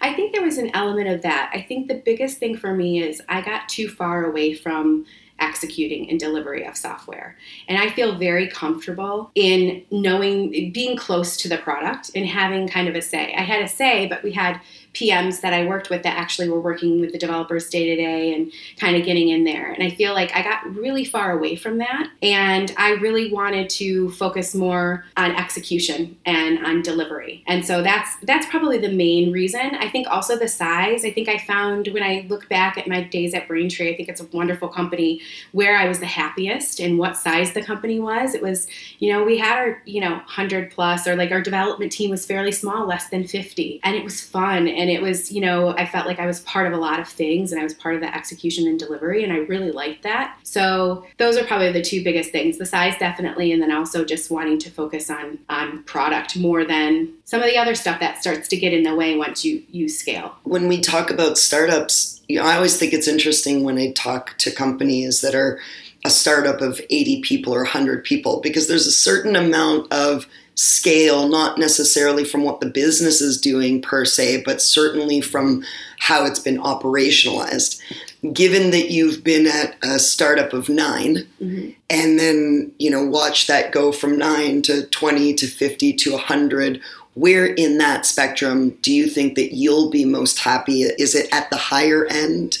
I think there was an element of that. I think the biggest thing for me is I got too far away from executing and delivery of software. And I feel very comfortable in knowing, being close to the product and having kind of a say. I had a say, but we had PMs that I worked with that actually were working with the developers day to day and kind of getting in there. And I feel like I got really far away from that. And I really wanted to focus more on execution and on delivery. And so that's that's probably the main reason. I think also the size. I think I found when I look back at my days at Braintree, I think it's a wonderful company where I was the happiest and what size the company was. It was, you know, we had our, you know, 100 plus or like our development team was fairly small, less than 50. And it was fun and it was you know i felt like i was part of a lot of things and i was part of the execution and delivery and i really liked that. So those are probably the two biggest things. The size definitely and then also just wanting to focus on on product more than some of the other stuff that starts to get in the way once you you scale. When we talk about startups you know i always think it's interesting when i talk to companies that are a startup of 80 people or 100 people because there's a certain amount of scale, not necessarily from what the business is doing per se, but certainly from how it's been operationalized. Given that you've been at a startup of 9 mm-hmm. and then, you know, watch that go from nine to 20 to 50 to 100, where in that spectrum do you think that you'll be most happy? Is it at the higher end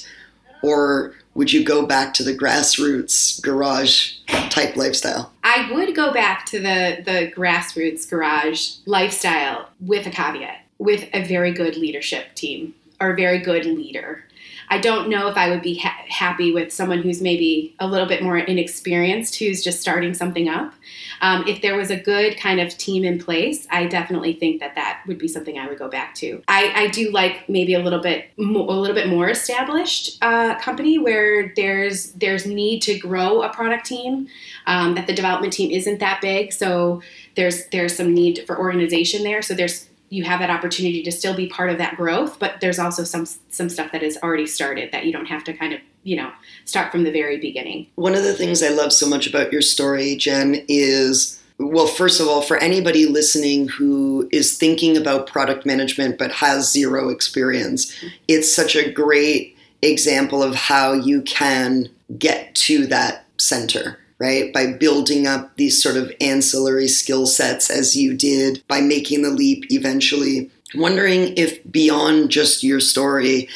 or would you go back to the grassroots garage type lifestyle? I would go back to the the grassroots garage lifestyle with a caveat, with a very good leadership team or a very good leader. I don't know if I would be ha- happy with someone who's maybe a little bit more inexperienced, who's just starting something up. Um, if there was a good kind of team in place, I definitely think that that would be something I would go back to. I, I do like maybe a little bit mo- a little bit more established uh, company where there's there's need to grow a product team, um, that the development team isn't that big, so there's there's some need for organization there. So there's you have that opportunity to still be part of that growth but there's also some some stuff that is already started that you don't have to kind of you know start from the very beginning. One of the things i love so much about your story jen is well first of all for anybody listening who is thinking about product management but has zero experience it's such a great example of how you can get to that center right? By building up these sort of ancillary skill sets as you did, by making the leap eventually. Wondering if beyond just your story,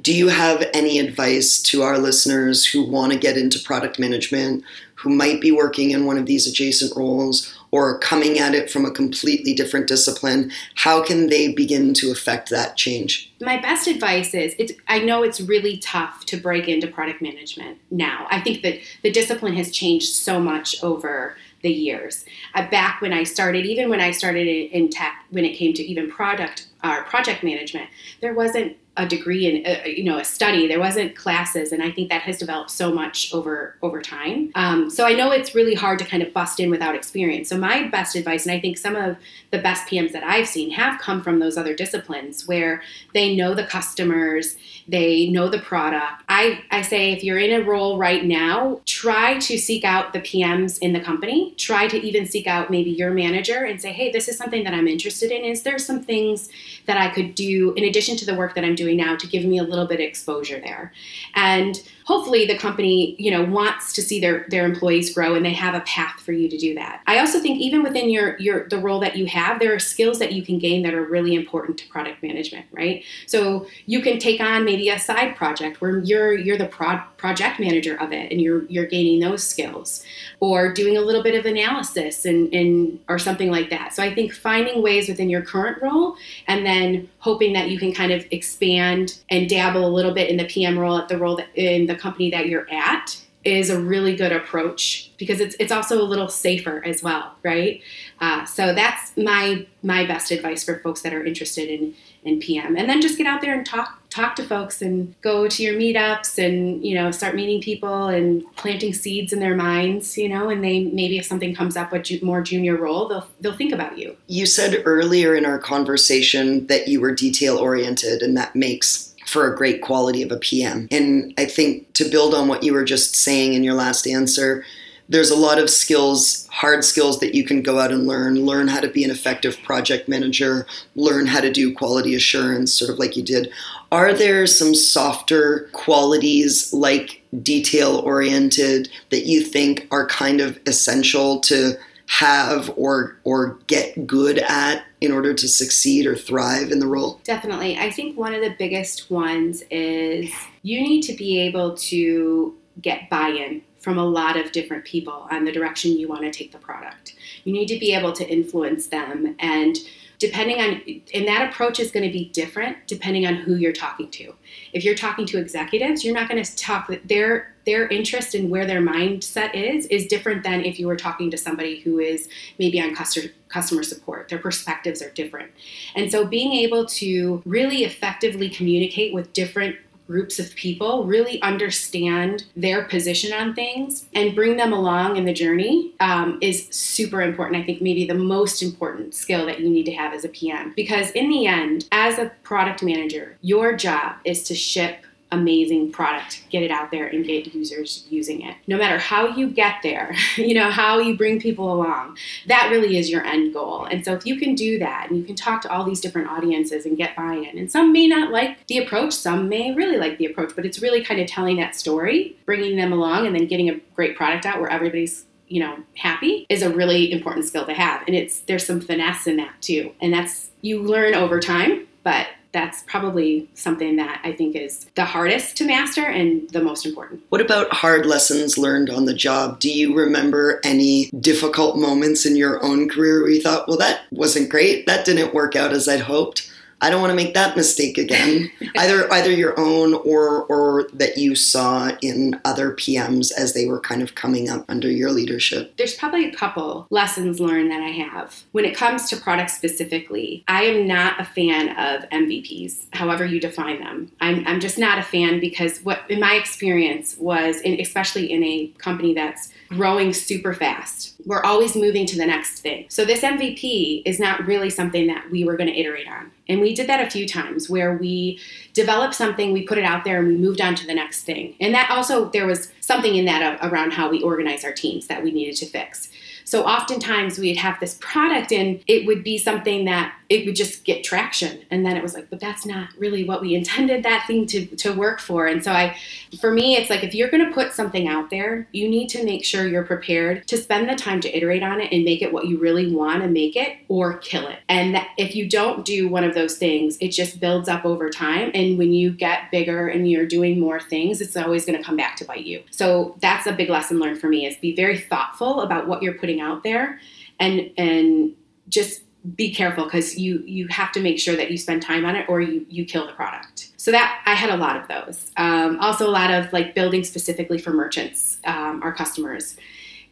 do you have any advice to our listeners who want to get into product management, who might be working in one of these adjacent roles, or coming at it from a completely different discipline, how can they begin to affect that change? My best advice is it's I know it's really tough to break into product management now. I think that the discipline has changed so much over the years. Uh, back when I started, even when I started in tech, when it came to even product or uh, project management, there wasn't a degree in a, you know a study. There wasn't classes and i think that has developed so much over over time. Um, so i know it's really hard to kind of bust in without experience. So my best advice and i think some of the best pms that i've seen have come from those other disciplines where they know the customers they know the product. I i say if you're in a role right now try to seek out the pms in the company. Try to even seek out maybe your manager and say hey this is something that i'm interested in. Is there some things that i could do in addition to the work that i'm doing doing now to give me a little bit of exposure there. And hopefully the company, you know, wants to see their their employees grow and they have a path for you to do that. I also think even within your your the role that you have, there are skills that you can gain that are really important to product management, right? So you can take on maybe a side project where you're you're the pro- project manager of it and you're you're gaining those skills or doing a little bit of analysis and, and or something like that. So I think finding ways within your current role and then hoping that you can kind of expand and dabble a little bit in the PM role at the role that, in the company that you're at is a really good approach because it's it's also a little safer as well, right? Uh, so that's my my best advice for folks that are interested in in PM, and then just get out there and talk talk to folks and go to your meetups and you know start meeting people and planting seeds in their minds, you know, and they maybe if something comes up with more junior role, they'll they'll think about you. You said earlier in our conversation that you were detail oriented, and that makes for a great quality of a PM. And I think to build on what you were just saying in your last answer, there's a lot of skills, hard skills that you can go out and learn. Learn how to be an effective project manager, learn how to do quality assurance, sort of like you did. Are there some softer qualities like detail oriented that you think are kind of essential to have or or get good at in order to succeed or thrive in the role? Definitely. I think one of the biggest ones is you need to be able to get buy-in from a lot of different people on the direction you want to take the product. You need to be able to influence them and depending on and that approach is going to be different depending on who you're talking to. If you're talking to executives you're not going to talk their their interest in where their mindset is is different than if you were talking to somebody who is maybe on customer customer support. Their perspectives are different. And so being able to really effectively communicate with different groups of people really understand their position on things and bring them along in the journey um, is super important. I think maybe the most important skill that you need to have as a PM because in the end, as a product manager, your job is to ship amazing product. Get it out there and get users using it. No matter how you get there you know how you bring people along that really is your end goal. And so if you can do that and you can talk to all these different audiences and get buy-in and some may not like the approach some may really like the approach but it's really kind of telling that story bringing them along and then getting a great product out where everybody's you know happy is a really important skill to have. And it's there's some finesse in that too. And that's you learn over time but that's probably something that I think is the hardest to master and the most important. What about hard lessons learned on the job? Do you remember any difficult moments in your own career where you thought, well, that wasn't great, that didn't work out as I'd hoped? I don't want to make that mistake again. either either your own or or that you saw in other PMs as they were kind of coming up under your leadership. There's probably a couple lessons learned that I have. When it comes to products specifically, I am not a fan of MVPs, however you define them. I'm, I'm just not a fan because what in my experience was in, especially in a company that's growing super fast. We're always moving to the next thing. So this MVP is not really something that we were going to iterate on. And we did that a few times where we developed something, we put it out there, and we moved on to the next thing. And that also, there was something in that around how we organize our teams that we needed to fix. So oftentimes we'd have this product and it would be something that it would just get traction. And then it was like, but that's not really what we intended that thing to, to work for. And so I, for me, it's like if you're going to put something out there, you need to make sure you're prepared to spend the time to iterate on it and make it what you really want to make it or kill it. And if you don't do one of those things, it just builds up over time. And when you get bigger and you're doing more things, it's always going to come back to bite you. So that's a big lesson learned for me is be very thoughtful about what you're putting out there and and just be careful because you you have to make sure that you spend time on it or you you kill the product. So that i had a lot of those. Um, also a lot of like building specifically for merchants um, our customers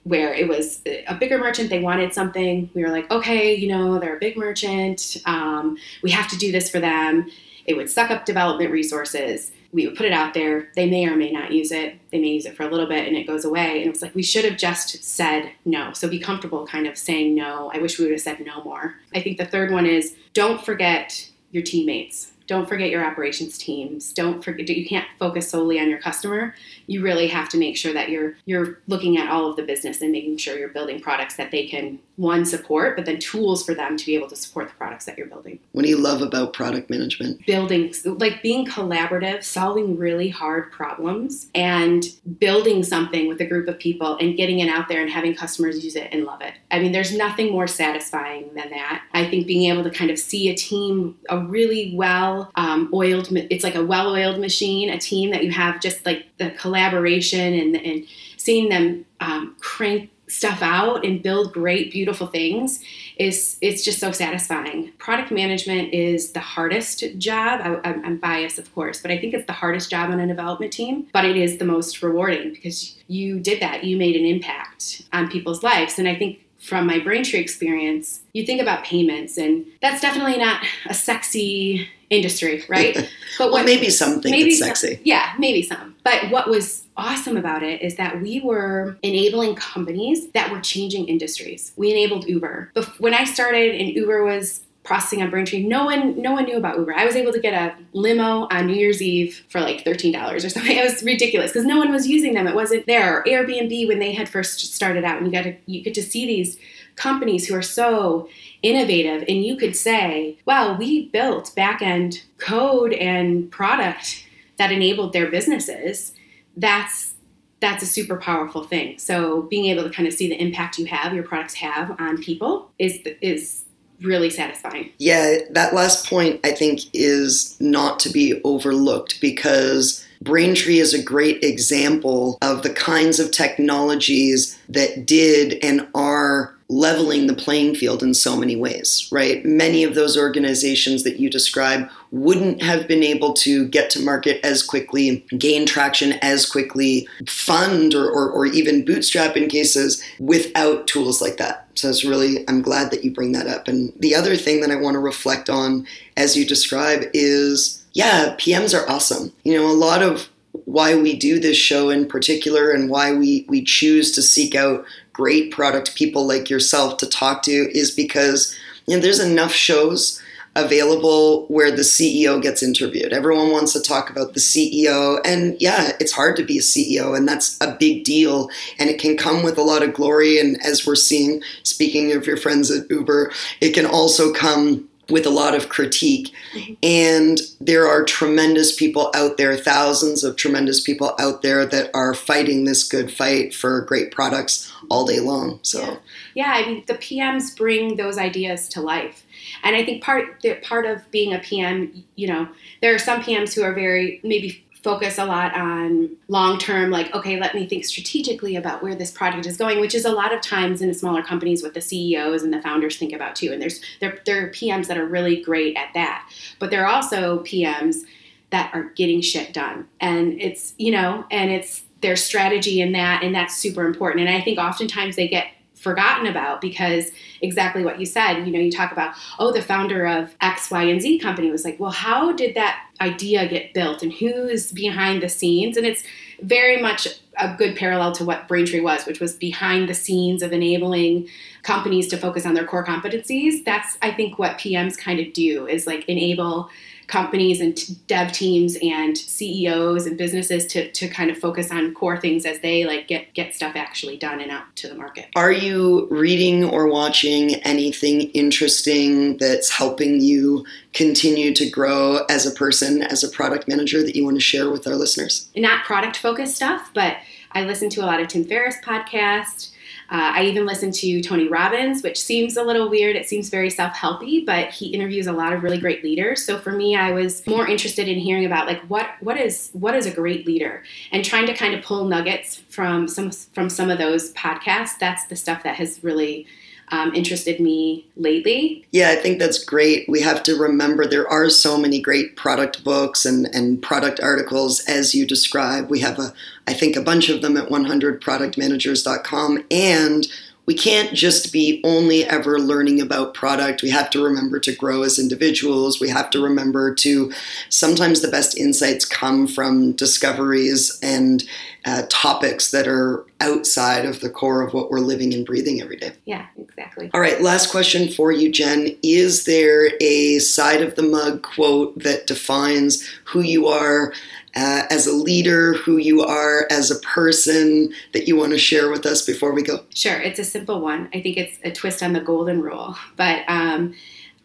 where it was a bigger merchant they wanted something. We were like okay you know they're a big merchant um, we have to do this for them. It would suck up development resources. We would put it out there. They may or may not use it. They may use it for a little bit and it goes away. And it was like, we should have just said no. So be comfortable kind of saying no. I wish we would have said no more. I think the third one is don't forget your teammates don't forget your operations teams. Don't forget you can't focus solely on your customer. You really have to make sure that you're you're looking at all of the business and making sure you're building products that they can one support but then tools for them to be able to support the products that you're building. What do you love about product management? Building like being collaborative solving really hard problems and building something with a group of people and getting it out there and having customers use it and love it. I mean there's nothing more satisfying than that. I think being able to kind of see a team a really well um, oiled it's like a well oiled machine a team that you have just like the collaboration and, and seeing them um, crank stuff out and build great beautiful things is it's just so satisfying. Product management is the hardest job. I, am biased of course but i think it's the hardest job on a development team but it is the most rewarding because you did that. You made an impact on people's lives. And i think from my braintree experience you think about payments and that's definitely not a sexy industry, right? But what well, maybe some think maybe it's sexy. Some, yeah, maybe some. But what was awesome about it is that we were enabling companies that were changing industries. We enabled Uber. When I started and Uber was processing on Braintree, no one no one knew about Uber. I was able to get a limo on New Year's Eve for like thirteen dollars or something. It was ridiculous because no one was using them. It wasn't there. Or Airbnb when they had first started out, and you got to you get to see these companies who are so innovative and you could say wow we built back end code and product that enabled their businesses that's that's a super powerful thing so being able to kind of see the impact you have your products have on people is is really satisfying. Yeah that last point i think is not to be overlooked because Braintree is a great example of the kinds of technologies that did and are leveling the playing field in so many ways, right? Many of those organizations that you describe wouldn't have been able to get to market as quickly, gain traction as quickly, fund or, or, or even bootstrap in cases without tools like that. So it's really, I'm glad that you bring that up. And the other thing that I want to reflect on as you describe is yeah, PMs are awesome. You know, a lot of why we do this show in particular and why we, we choose to seek out great product people like yourself to talk to is because you know there's enough shows available where the CEO gets interviewed. Everyone wants to talk about the CEO and yeah, it's hard to be a CEO and that's a big deal and it can come with a lot of glory and as we're seeing speaking of your friends at Uber, it can also come with a lot of critique. Mm-hmm. And there are tremendous people out there, thousands of tremendous people out there that are fighting this good fight for great products all day long. So yeah, yeah I mean the PMs bring those ideas to life. And I think part part of being a PM, you know, there are some PMs who are very maybe focus a lot on long term, like, okay, let me think strategically about where this project is going, which is a lot of times in smaller companies what the CEOs and the founders think about too. And there's there, there are PMs that are really great at that. But there are also PMs that are getting shit done. And it's, you know, and it's their strategy in that, and that's super important. And I think oftentimes they get forgotten about because exactly what you said you know you talk about oh the founder of x y and z company was like well how did that idea get built and who's behind the scenes. And it's very much a good parallel to what braintree was which was behind the scenes of enabling companies to focus on their core competencies. That's i think what pms kind of do is like enable companies and t- dev teams and CEOs and businesses to, to kind of focus on core things as they like get get stuff actually done and out to the market. Are you reading or watching anything interesting that's helping you continue to grow as a person, as a product manager that you want to share with our listeners? Not product focused stuff, but I listen to a lot of Tim Ferriss podcast. Uh, I even listen to Tony Robbins, which seems a little weird. It seems very self-helpy, but he interviews a lot of really great leaders. So for me, I was more interested in hearing about like what what is what is a great leader and trying to kind of pull nuggets from some from some of those podcasts. That's the stuff that has really um, interested me lately. Yeah, I think that's great. We have to remember there are so many great product books and, and product articles as you describe. We have a, I think, a bunch of them at 100productmanagers.com, and we can't just be only ever learning about product. We have to remember to grow as individuals. We have to remember to sometimes the best insights come from discoveries and uh, topics that are outside of the core of what we're living and breathing every day. Yeah, exactly. All right, last question for you, Jen. Is there a side of the mug quote that defines who you are? Uh, as a leader, who you are as a person that you want to share with us before we go? Sure, it's a simple one. I think it's a twist on the golden rule, but um,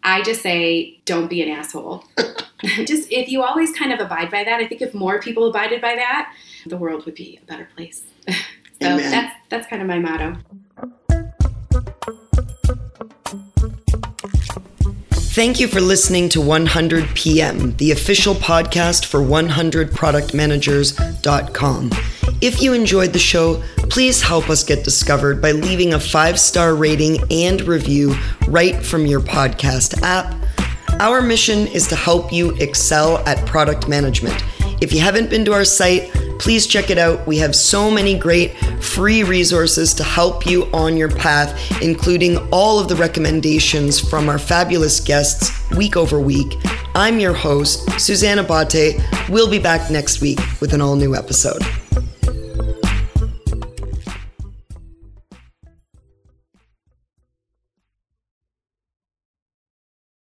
I just say don't be an asshole. just if you always kind of abide by that, I think if more people abided by that, the world would be a better place. so Amen. that's that's kind of my motto. Thank you for listening to 100 PM, the official podcast for 100productmanagers.com. If you enjoyed the show, please help us get discovered by leaving a five star rating and review right from your podcast app. Our mission is to help you excel at product management. If you haven't been to our site, please check it out. We have so many great free resources to help you on your path, including all of the recommendations from our fabulous guests week over week. I'm your host, Suzanne Abate. We'll be back next week with an all new episode.